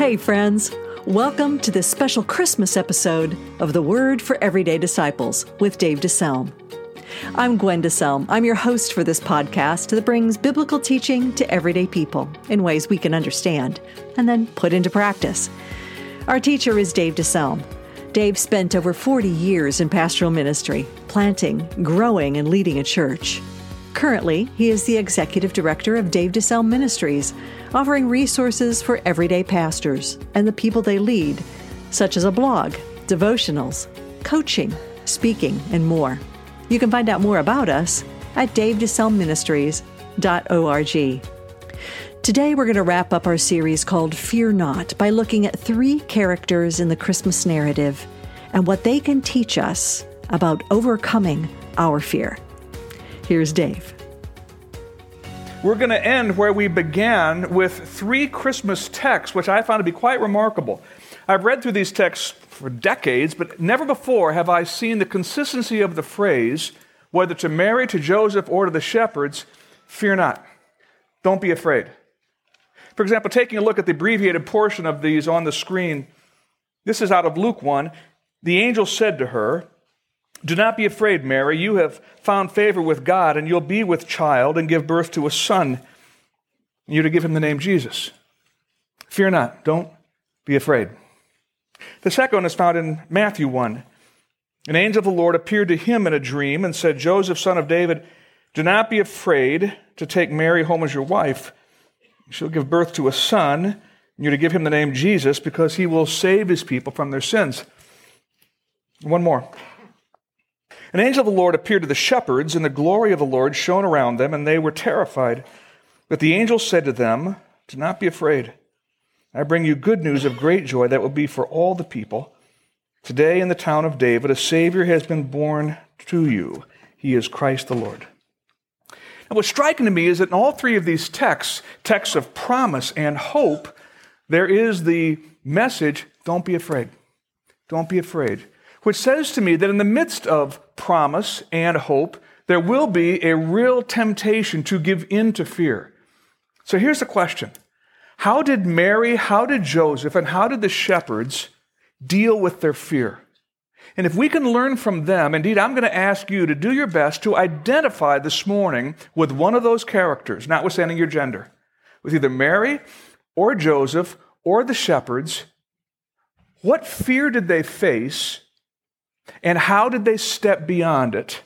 Hey, friends. Welcome to this special Christmas episode of The Word for Everyday Disciples with Dave DeSelm. I'm Gwen DeSelm. I'm your host for this podcast that brings biblical teaching to everyday people in ways we can understand and then put into practice. Our teacher is Dave DeSelm. Dave spent over 40 years in pastoral ministry, planting, growing, and leading a church. Currently, he is the executive director of Dave DeSelm Ministries, offering resources for everyday pastors and the people they lead, such as a blog, devotionals, coaching, speaking, and more. You can find out more about us at davedeselmministries.org. Today, we're going to wrap up our series called Fear Not by looking at three characters in the Christmas narrative and what they can teach us about overcoming our fear. Here's Dave. We're going to end where we began with three Christmas texts, which I found to be quite remarkable. I've read through these texts for decades, but never before have I seen the consistency of the phrase, whether to Mary, to Joseph, or to the shepherds, fear not. Don't be afraid. For example, taking a look at the abbreviated portion of these on the screen, this is out of Luke 1. The angel said to her, do not be afraid, Mary. You have found favor with God, and you'll be with child and give birth to a son. You're to give him the name Jesus. Fear not. Don't be afraid. The second is found in Matthew 1. An angel of the Lord appeared to him in a dream and said, Joseph, son of David, do not be afraid to take Mary home as your wife. She'll give birth to a son, and you're to give him the name Jesus because he will save his people from their sins. One more. An angel of the Lord appeared to the shepherds, and the glory of the Lord shone around them, and they were terrified. But the angel said to them, Do not be afraid. I bring you good news of great joy that will be for all the people. Today in the town of David, a Savior has been born to you. He is Christ the Lord. And what's striking to me is that in all three of these texts, texts of promise and hope, there is the message don't be afraid. Don't be afraid which says to me that in the midst of promise and hope, there will be a real temptation to give in to fear. So here's the question How did Mary, how did Joseph, and how did the shepherds deal with their fear? And if we can learn from them, indeed, I'm going to ask you to do your best to identify this morning with one of those characters, notwithstanding your gender, with either Mary or Joseph or the shepherds. What fear did they face? And how did they step beyond it?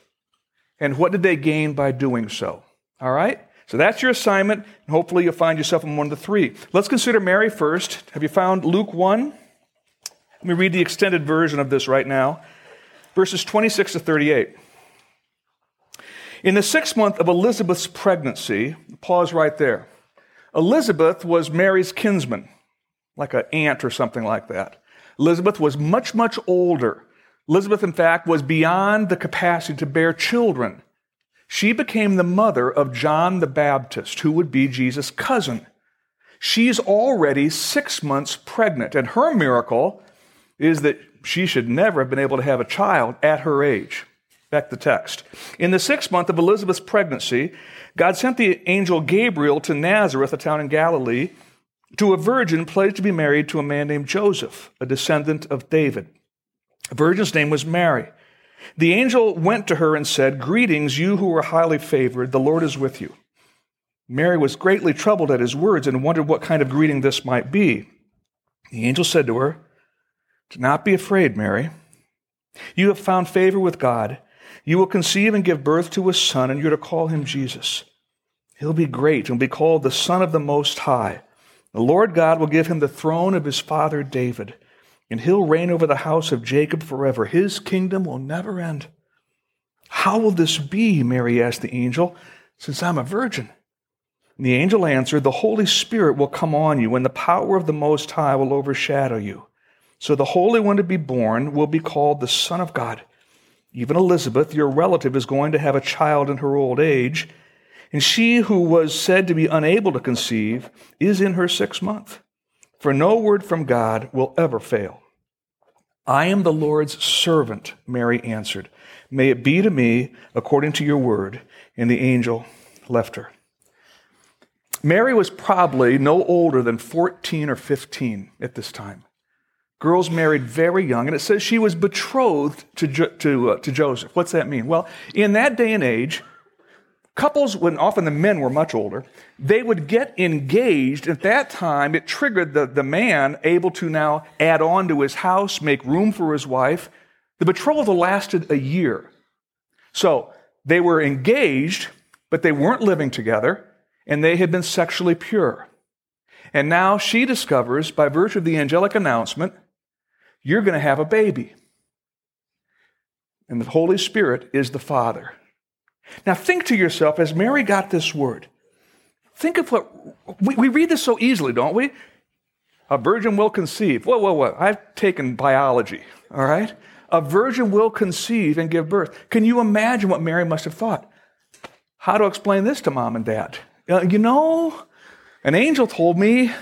And what did they gain by doing so? All right? So that's your assignment, and hopefully you'll find yourself in one of the three. Let's consider Mary first. Have you found Luke 1? Let me read the extended version of this right now, verses 26 to 38. In the sixth month of Elizabeth's pregnancy, pause right there. Elizabeth was Mary's kinsman, like an aunt or something like that. Elizabeth was much, much older. Elizabeth, in fact, was beyond the capacity to bear children. She became the mother of John the Baptist, who would be Jesus' cousin. She's already six months pregnant, and her miracle is that she should never have been able to have a child at her age. Back the text. In the sixth month of Elizabeth's pregnancy, God sent the angel Gabriel to Nazareth, a town in Galilee, to a virgin pledged to be married to a man named Joseph, a descendant of David. The virgin's name was Mary. The angel went to her and said, Greetings, you who are highly favored, the Lord is with you. Mary was greatly troubled at his words and wondered what kind of greeting this might be. The angel said to her, Do not be afraid, Mary. You have found favor with God. You will conceive and give birth to a son, and you're to call him Jesus. He'll be great and be called the Son of the Most High. The Lord God will give him the throne of his father David and he'll reign over the house of Jacob forever. His kingdom will never end. How will this be? Mary asked the angel, since I'm a virgin. And the angel answered, The Holy Spirit will come on you, and the power of the Most High will overshadow you. So the Holy One to be born will be called the Son of God. Even Elizabeth, your relative, is going to have a child in her old age, and she who was said to be unable to conceive is in her sixth month for no word from God will ever fail. I am the Lord's servant, Mary answered. May it be to me according to your word. And the angel left her. Mary was probably no older than 14 or 15 at this time. Girls married very young, and it says she was betrothed to, jo- to, uh, to Joseph. What's that mean? Well, in that day and age, couples, when often the men were much older, they would get engaged. At that time, it triggered the, the man able to now add on to his house, make room for his wife. The betrothal lasted a year. So they were engaged, but they weren't living together, and they had been sexually pure. And now she discovers, by virtue of the angelic announcement, you're going to have a baby. And the Holy Spirit is the Father. Now think to yourself, as Mary got this word, think of what we, we read this so easily, don't we? A virgin will conceive. Whoa, whoa, whoa. I've taken biology, all right? A virgin will conceive and give birth. Can you imagine what Mary must have thought? How to explain this to mom and dad? Uh, you know, an angel told me.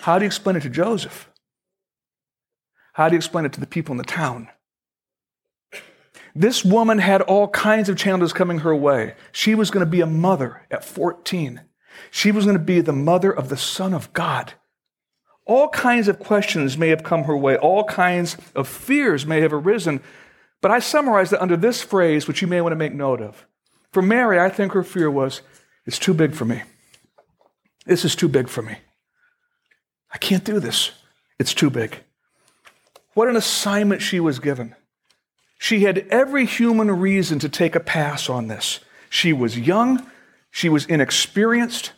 How do you explain it to Joseph? How do you explain it to the people in the town? This woman had all kinds of challenges coming her way. She was going to be a mother at 14. She was going to be the mother of the Son of God. All kinds of questions may have come her way. All kinds of fears may have arisen. But I summarize that under this phrase, which you may want to make note of. For Mary, I think her fear was, it's too big for me. This is too big for me. I can't do this. It's too big. What an assignment she was given. She had every human reason to take a pass on this. She was young, she was inexperienced,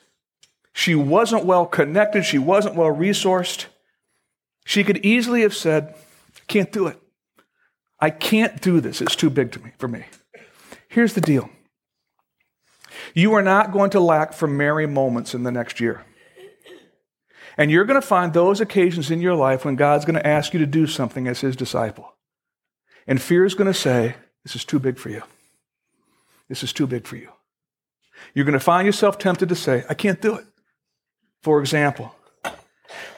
she wasn't well connected, she wasn't well resourced. She could easily have said, can't do it. I can't do this. It's too big to me for me. Here's the deal. You are not going to lack for Mary moments in the next year. And you're going to find those occasions in your life when God's going to ask you to do something as his disciple. And fear is going to say, This is too big for you. This is too big for you. You're going to find yourself tempted to say, I can't do it. For example,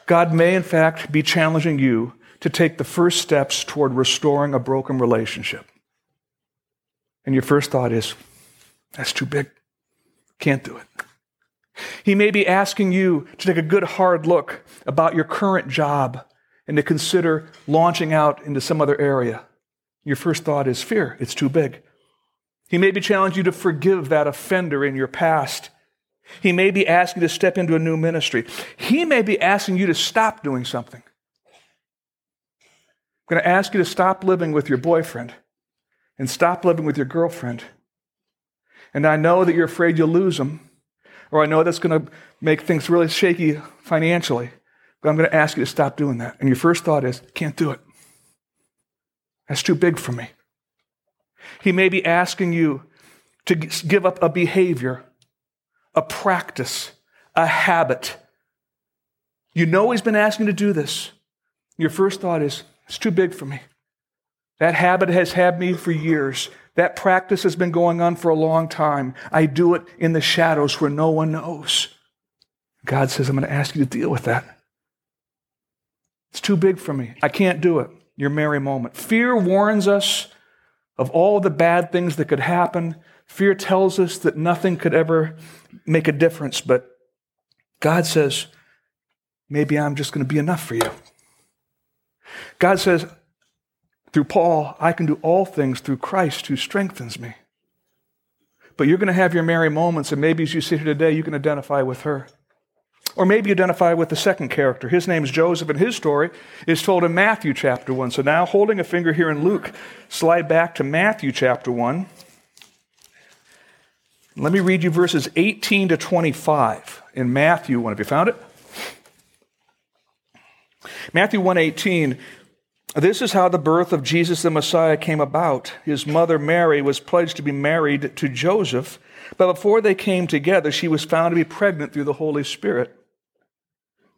God may, in fact, be challenging you to take the first steps toward restoring a broken relationship. And your first thought is, That's too big. Can't do it. He may be asking you to take a good hard look about your current job and to consider launching out into some other area. Your first thought is fear, it's too big. He may be challenging you to forgive that offender in your past. He may be asking you to step into a new ministry. He may be asking you to stop doing something. I'm going to ask you to stop living with your boyfriend and stop living with your girlfriend. And I know that you're afraid you'll lose them, or I know that's going to make things really shaky financially, but I'm going to ask you to stop doing that. And your first thought is, can't do it. That's too big for me. He may be asking you to give up a behavior, a practice, a habit. You know he's been asking to do this. Your first thought is, it's too big for me. That habit has had me for years. That practice has been going on for a long time. I do it in the shadows where no one knows. God says, I'm going to ask you to deal with that. It's too big for me. I can't do it your Mary moment. Fear warns us of all the bad things that could happen. Fear tells us that nothing could ever make a difference, but God says, maybe I'm just going to be enough for you. God says, through Paul, I can do all things through Christ who strengthens me. But you're going to have your Mary moments, and maybe as you sit here today, you can identify with her. Or maybe identify with the second character. His name is Joseph, and his story is told in Matthew chapter 1. So now, holding a finger here in Luke, slide back to Matthew chapter 1. Let me read you verses 18 to 25 in Matthew 1. Have you found it? Matthew 1:18 This is how the birth of Jesus the Messiah came about. His mother Mary was pledged to be married to Joseph, but before they came together she was found to be pregnant through the Holy Spirit.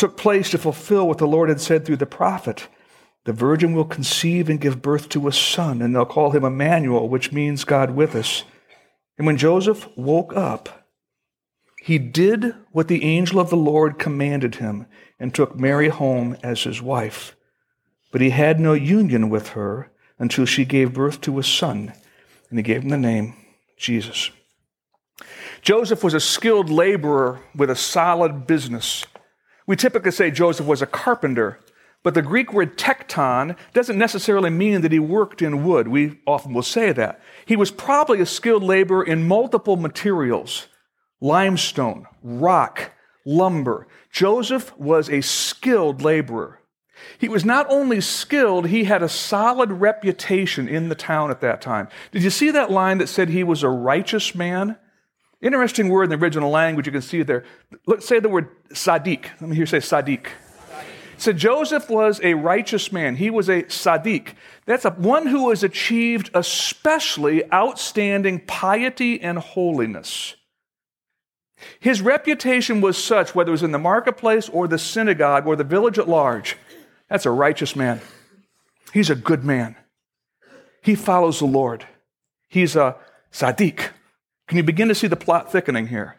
took place to fulfill what the Lord had said through the prophet. The virgin will conceive and give birth to a son, and they'll call him Emmanuel, which means God with us. And when Joseph woke up, he did what the angel of the Lord commanded him and took Mary home as his wife. But he had no union with her until she gave birth to a son, and he gave him the name Jesus. Joseph was a skilled laborer with a solid business. We typically say Joseph was a carpenter, but the Greek word tekton doesn't necessarily mean that he worked in wood. We often will say that. He was probably a skilled laborer in multiple materials limestone, rock, lumber. Joseph was a skilled laborer. He was not only skilled, he had a solid reputation in the town at that time. Did you see that line that said he was a righteous man? Interesting word in the original language, you can see it there. Let's say the word sadiq. Let me hear you say sadiq. So Joseph was a righteous man. He was a sadiq. That's a, one who has achieved especially outstanding piety and holiness. His reputation was such, whether it was in the marketplace or the synagogue or the village at large, that's a righteous man. He's a good man. He follows the Lord. He's a sadiq. Can you begin to see the plot thickening here?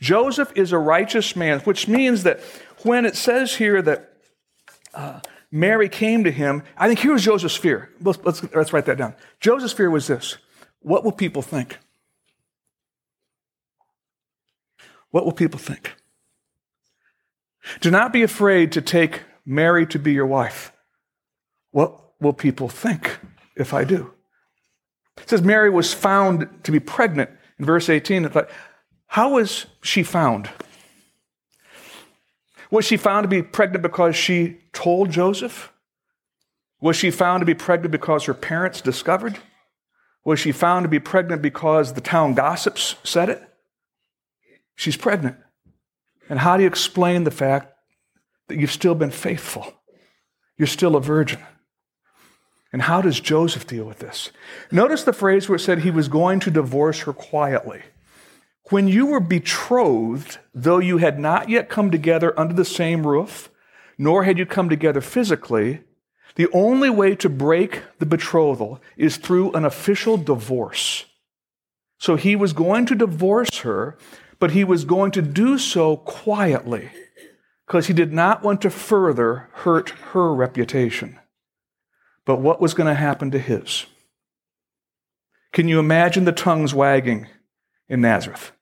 Joseph is a righteous man, which means that when it says here that uh, Mary came to him, I think here was Joseph's fear. Let's, let's, let's write that down. Joseph's fear was this What will people think? What will people think? Do not be afraid to take Mary to be your wife. What will people think if I do? It says Mary was found to be pregnant in verse 18, it's like, how was she found? Was she found to be pregnant because she told Joseph? Was she found to be pregnant because her parents discovered? Was she found to be pregnant because the town gossips said it? She's pregnant. And how do you explain the fact that you've still been faithful? You're still a virgin. And how does Joseph deal with this? Notice the phrase where it said he was going to divorce her quietly. When you were betrothed, though you had not yet come together under the same roof, nor had you come together physically, the only way to break the betrothal is through an official divorce. So he was going to divorce her, but he was going to do so quietly because he did not want to further hurt her reputation but what was going to happen to his? Can you imagine the tongues wagging in Nazareth?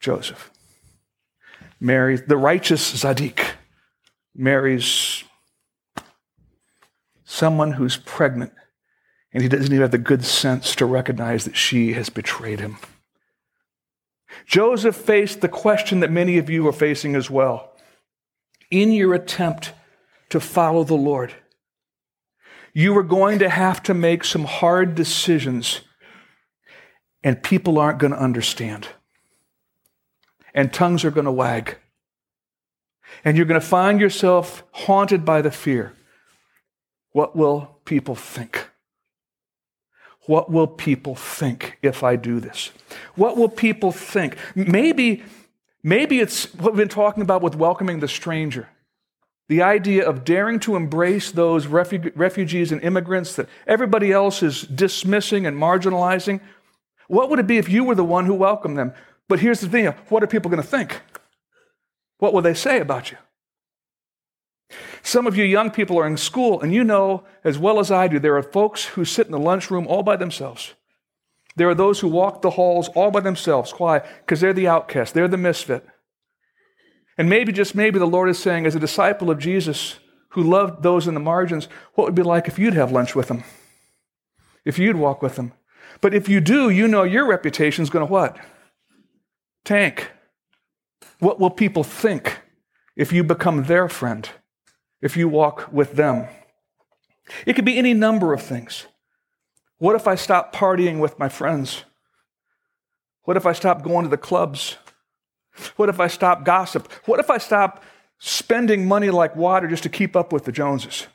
Joseph. Mary, the righteous Zadik, marries someone who's pregnant, and he doesn't even have the good sense to recognize that she has betrayed him. Joseph faced the question that many of you are facing as well. In your attempt to follow the Lord, you are going to have to make some hard decisions, and people aren't going to understand. And tongues are going to wag. And you're going to find yourself haunted by the fear. What will people think? What will people think if I do this? What will people think? Maybe, maybe it's what we've been talking about with welcoming the stranger. The idea of daring to embrace those refugees and immigrants that everybody else is dismissing and marginalizing. What would it be if you were the one who welcomed them? But here's the thing what are people going to think? What will they say about you? Some of you young people are in school, and you know as well as I do, there are folks who sit in the lunchroom all by themselves. There are those who walk the halls all by themselves. Why? Because they're the outcast, they're the misfit. And maybe, just maybe, the Lord is saying, as a disciple of Jesus who loved those in the margins, what would it be like if you'd have lunch with them? If you'd walk with them? But if you do, you know your reputation is going to what? Tank. What will people think if you become their friend, if you walk with them? It could be any number of things. What if I stop partying with my friends? What if I stop going to the clubs? What if I stop gossip? What if I stop spending money like water just to keep up with the Joneses?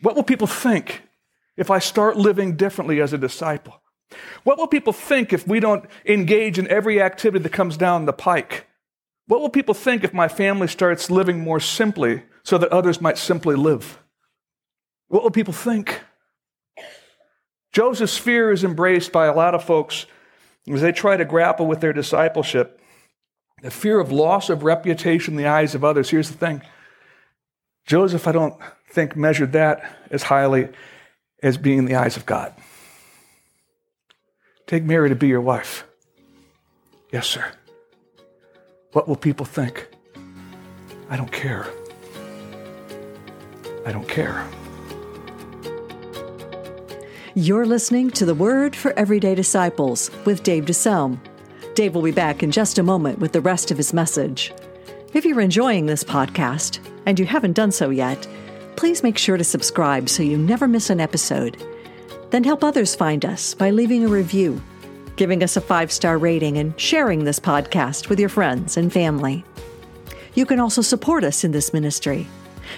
What will people think if I start living differently as a disciple? What will people think if we don't engage in every activity that comes down the pike? What will people think if my family starts living more simply so that others might simply live? What will people think? Joseph's fear is embraced by a lot of folks as they try to grapple with their discipleship. The fear of loss of reputation in the eyes of others. Here's the thing Joseph, I don't think, measured that as highly as being in the eyes of God. Take Mary to be your wife. Yes, sir. What will people think? I don't care. I don't care. You're listening to The Word for Everyday Disciples with Dave DeSelm. Dave will be back in just a moment with the rest of his message. If you're enjoying this podcast, and you haven't done so yet, please make sure to subscribe so you never miss an episode. Then help others find us by leaving a review, giving us a five star rating, and sharing this podcast with your friends and family. You can also support us in this ministry.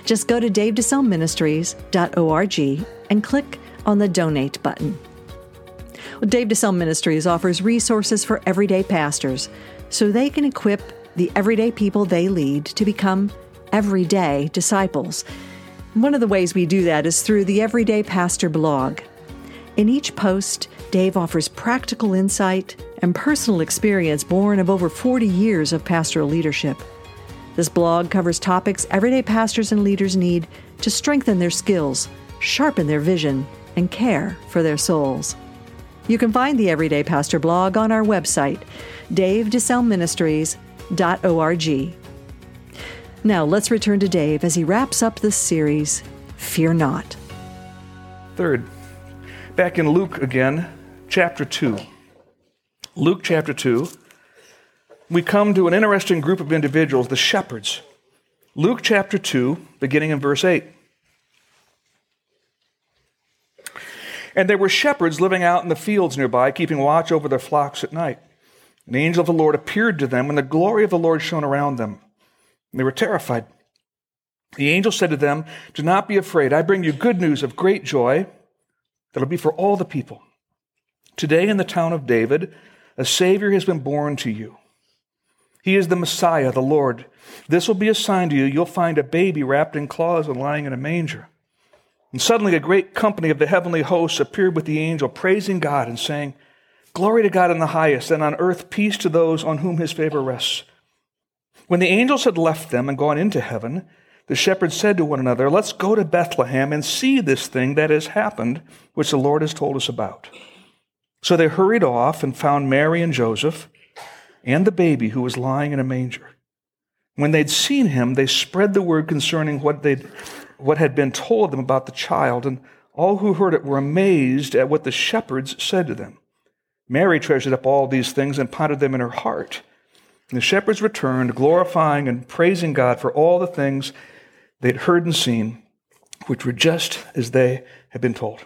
Just go to davedeselmministries.org and click on the donate button. Dave DeSelm Ministries offers resources for everyday pastors so they can equip the everyday people they lead to become everyday disciples. One of the ways we do that is through the Everyday Pastor blog. In each post, Dave offers practical insight and personal experience born of over 40 years of pastoral leadership. This blog covers topics everyday pastors and leaders need to strengthen their skills, sharpen their vision, and care for their souls. You can find the Everyday Pastor blog on our website, davedeselmministries.org. Now let's return to Dave as he wraps up this series, Fear Not. Third, back in Luke again, chapter 2. Luke chapter 2, we come to an interesting group of individuals, the shepherds. Luke chapter 2, beginning in verse 8. And there were shepherds living out in the fields nearby, keeping watch over their flocks at night. An angel of the Lord appeared to them, and the glory of the Lord shone around them. And they were terrified. The angel said to them, Do not be afraid. I bring you good news of great joy that'll be for all the people. Today in the town of David, a Savior has been born to you. He is the Messiah, the Lord. This will be a sign to you. You'll find a baby wrapped in cloths and lying in a manger. And suddenly a great company of the heavenly hosts appeared with the angel, praising God and saying, Glory to God in the highest, and on earth peace to those on whom his favor rests. When the angels had left them and gone into heaven, the shepherds said to one another, Let's go to Bethlehem and see this thing that has happened, which the Lord has told us about. So they hurried off and found Mary and Joseph and the baby who was lying in a manger. When they'd seen him, they spread the word concerning what they'd what had been told them about the child, and all who heard it were amazed at what the shepherds said to them. Mary treasured up all these things and pondered them in her heart. And the shepherds returned, glorifying and praising God for all the things they'd heard and seen, which were just as they had been told.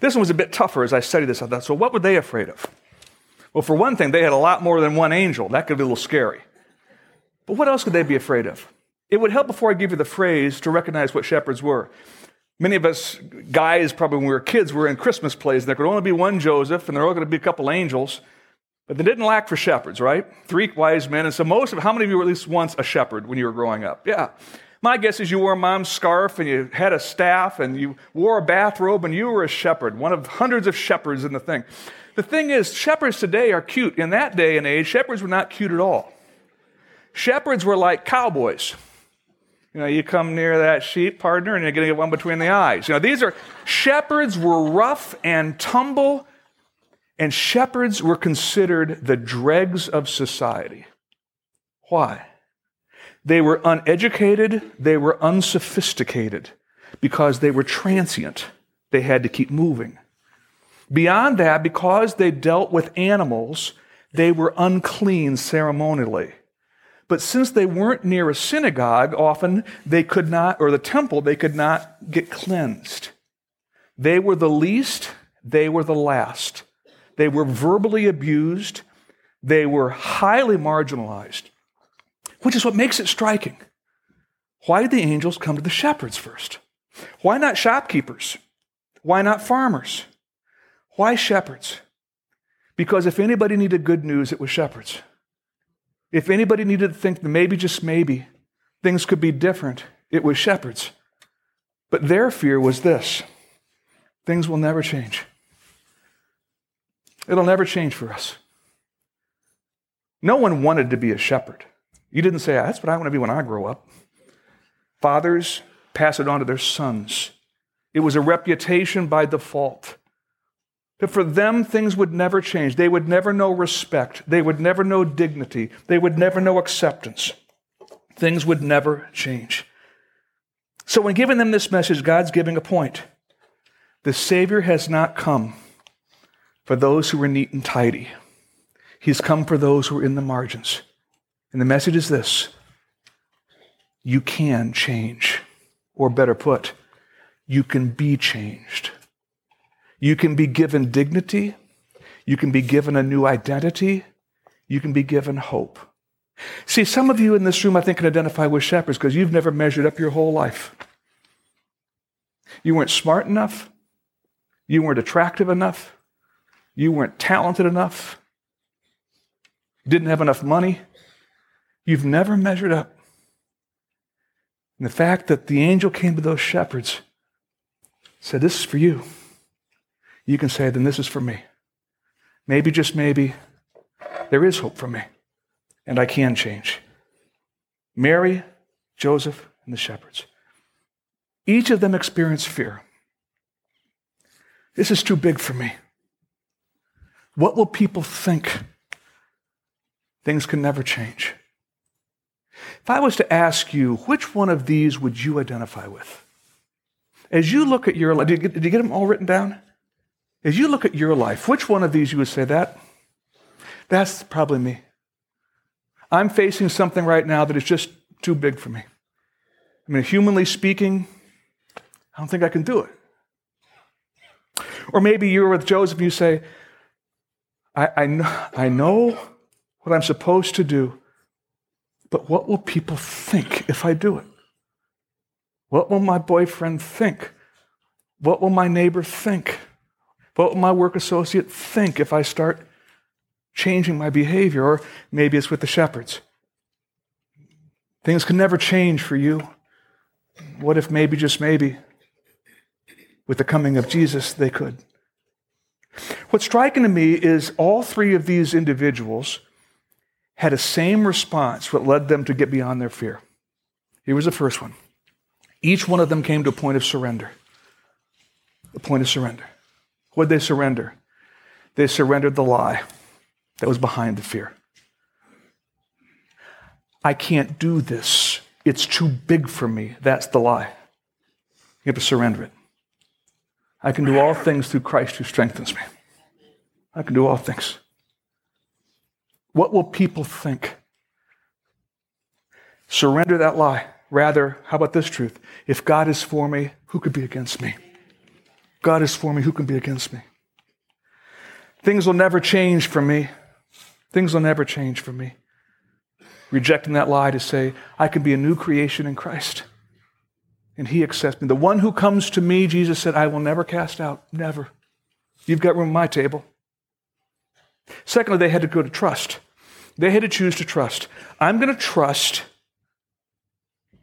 This one was a bit tougher as I studied this. I thought, so what were they afraid of? Well, for one thing, they had a lot more than one angel. That could be a little scary. But what else could they be afraid of? It would help before I give you the phrase to recognize what shepherds were. Many of us guys, probably when we were kids, were in Christmas plays, and there could only be one Joseph, and there were going to be a couple angels. But they didn't lack for shepherds, right? Three wise men. And so, most of how many of you were at least once a shepherd when you were growing up? Yeah. My guess is you wore a mom's scarf and you had a staff and you wore a bathrobe and you were a shepherd, one of hundreds of shepherds in the thing. The thing is, shepherds today are cute. In that day and age, shepherds were not cute at all. Shepherds were like cowboys. You know, you come near that sheep, partner, and you're going to get one between the eyes. You know, these are shepherds were rough and tumble, and shepherds were considered the dregs of society. Why? They were uneducated, they were unsophisticated, because they were transient. They had to keep moving. Beyond that, because they dealt with animals, they were unclean ceremonially. But since they weren't near a synagogue, often they could not, or the temple, they could not get cleansed. They were the least, they were the last. They were verbally abused, they were highly marginalized, which is what makes it striking. Why did the angels come to the shepherds first? Why not shopkeepers? Why not farmers? Why shepherds? Because if anybody needed good news, it was shepherds. If anybody needed to think that maybe, just maybe, things could be different, it was shepherds. But their fear was this things will never change. It'll never change for us. No one wanted to be a shepherd. You didn't say, That's what I want to be when I grow up. Fathers pass it on to their sons. It was a reputation by default. But for them, things would never change. They would never know respect. They would never know dignity. They would never know acceptance. Things would never change. So, when giving them this message, God's giving a point. The Savior has not come for those who are neat and tidy, He's come for those who are in the margins. And the message is this you can change, or better put, you can be changed. You can be given dignity. You can be given a new identity. You can be given hope. See, some of you in this room, I think, can identify with shepherds because you've never measured up your whole life. You weren't smart enough. You weren't attractive enough. You weren't talented enough. You didn't have enough money. You've never measured up. And the fact that the angel came to those shepherds said, This is for you you can say, then this is for me. Maybe, just maybe, there is hope for me, and I can change. Mary, Joseph, and the shepherds. Each of them experienced fear. This is too big for me. What will people think? Things can never change. If I was to ask you, which one of these would you identify with? As you look at your life, did did you get them all written down? As you look at your life, which one of these you would say that? That's probably me. I'm facing something right now that is just too big for me. I mean, humanly speaking, I don't think I can do it. Or maybe you're with Joseph and you say, I, I, know, I know what I'm supposed to do, but what will people think if I do it? What will my boyfriend think? What will my neighbor think? What will my work associate think if I start changing my behavior? Or maybe it's with the shepherds. Things can never change for you. What if maybe, just maybe, with the coming of Jesus, they could? What's striking to me is all three of these individuals had a same response, what led them to get beyond their fear. Here was the first one. Each one of them came to a point of surrender. A point of surrender. What they surrender? They surrendered the lie that was behind the fear. I can't do this. It's too big for me. That's the lie. You have to surrender it. I can do all things through Christ who strengthens me. I can do all things. What will people think? Surrender that lie. Rather, how about this truth? If God is for me, who could be against me? God is for me. Who can be against me? Things will never change for me. Things will never change for me. Rejecting that lie to say, I can be a new creation in Christ. And He accepts me. The one who comes to me, Jesus said, I will never cast out. Never. You've got room at my table. Secondly, they had to go to trust. They had to choose to trust. I'm going to trust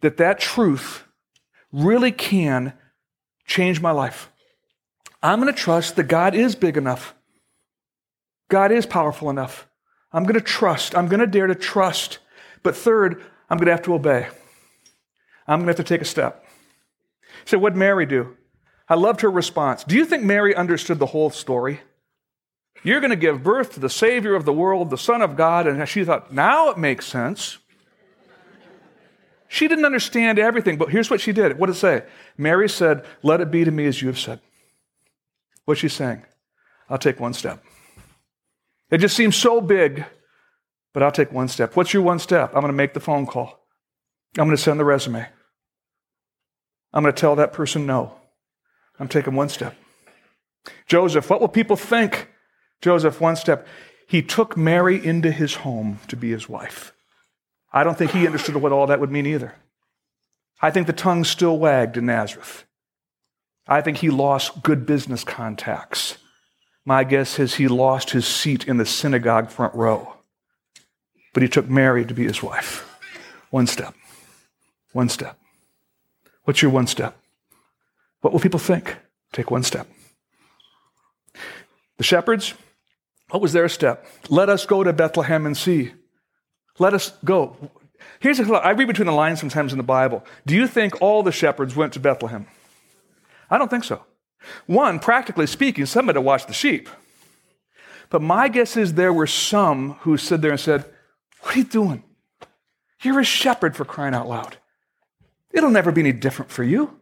that that truth really can change my life. I'm going to trust that God is big enough. God is powerful enough. I'm going to trust. I'm going to dare to trust. But third, I'm going to have to obey. I'm going to have to take a step. So, what'd Mary do? I loved her response. Do you think Mary understood the whole story? You're going to give birth to the Savior of the world, the Son of God. And she thought, now it makes sense. She didn't understand everything, but here's what she did. What did it say? Mary said, Let it be to me as you have said. What's she saying? I'll take one step. It just seems so big, but I'll take one step. What's your one step? I'm going to make the phone call. I'm going to send the resume. I'm going to tell that person no. I'm taking one step. Joseph, what will people think? Joseph, one step. He took Mary into his home to be his wife. I don't think he understood what all that would mean either. I think the tongue still wagged in Nazareth. I think he lost good business contacts. My guess is he lost his seat in the synagogue front row. But he took Mary to be his wife. One step. One step. What's your one step? What will people think? Take one step. The shepherds, what was their step? Let us go to Bethlehem and see. Let us go. Here's a, I read between the lines sometimes in the Bible. Do you think all the shepherds went to Bethlehem? I don't think so. One, practically speaking, somebody watched the sheep. But my guess is there were some who stood there and said, What are you doing? You're a shepherd for crying out loud. It'll never be any different for you.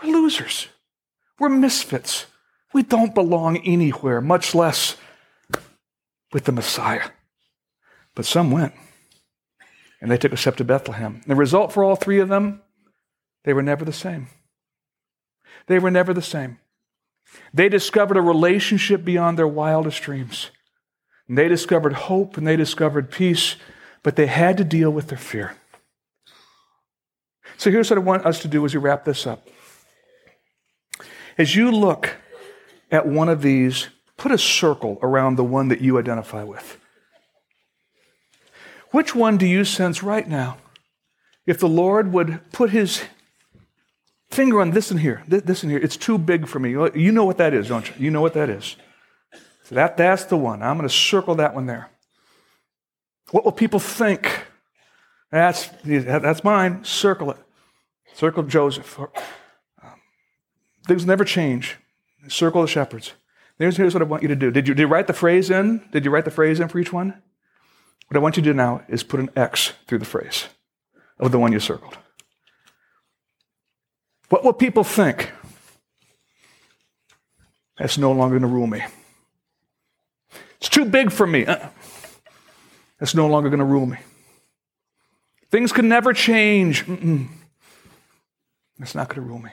We're losers. We're misfits. We don't belong anywhere, much less with the Messiah. But some went, and they took a step to Bethlehem. The result for all three of them, they were never the same. They were never the same. They discovered a relationship beyond their wildest dreams. And they discovered hope and they discovered peace, but they had to deal with their fear. So here's what I want us to do as we wrap this up. As you look at one of these, put a circle around the one that you identify with. Which one do you sense right now? If the Lord would put his finger on this in here, this in here, it's too big for me. You know what that is, don't you? You know what that is. So that, that's the one. I'm going to circle that one there. What will people think? That's, that's mine. Circle it. Circle Joseph. Um, things never change. Circle the shepherds. Here's, here's what I want you to do. Did you, did you write the phrase in? Did you write the phrase in for each one? What I want you to do now is put an X through the phrase of the one you circled. What will people think? That's no longer going to rule me. It's too big for me. Uh-uh. That's no longer going to rule me. Things can never change. Mm-mm. That's not going to rule me.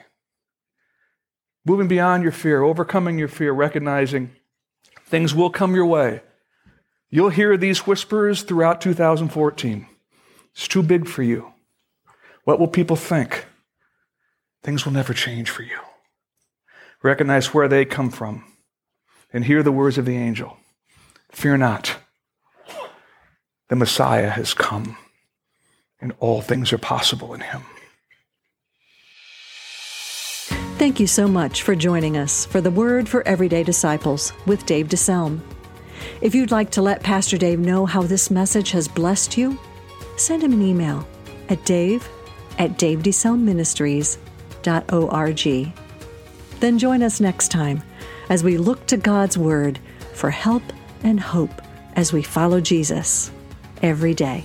Moving beyond your fear, overcoming your fear, recognizing things will come your way. You'll hear these whispers throughout 2014. It's too big for you. What will people think? Things will never change for you. Recognize where they come from and hear the words of the angel Fear not. The Messiah has come, and all things are possible in him. Thank you so much for joining us for the Word for Everyday Disciples with Dave DeSelm. If you'd like to let Pastor Dave know how this message has blessed you, send him an email at dave at davedeselmministries.org. Then join us next time as we look to God's Word for help and hope as we follow Jesus every day.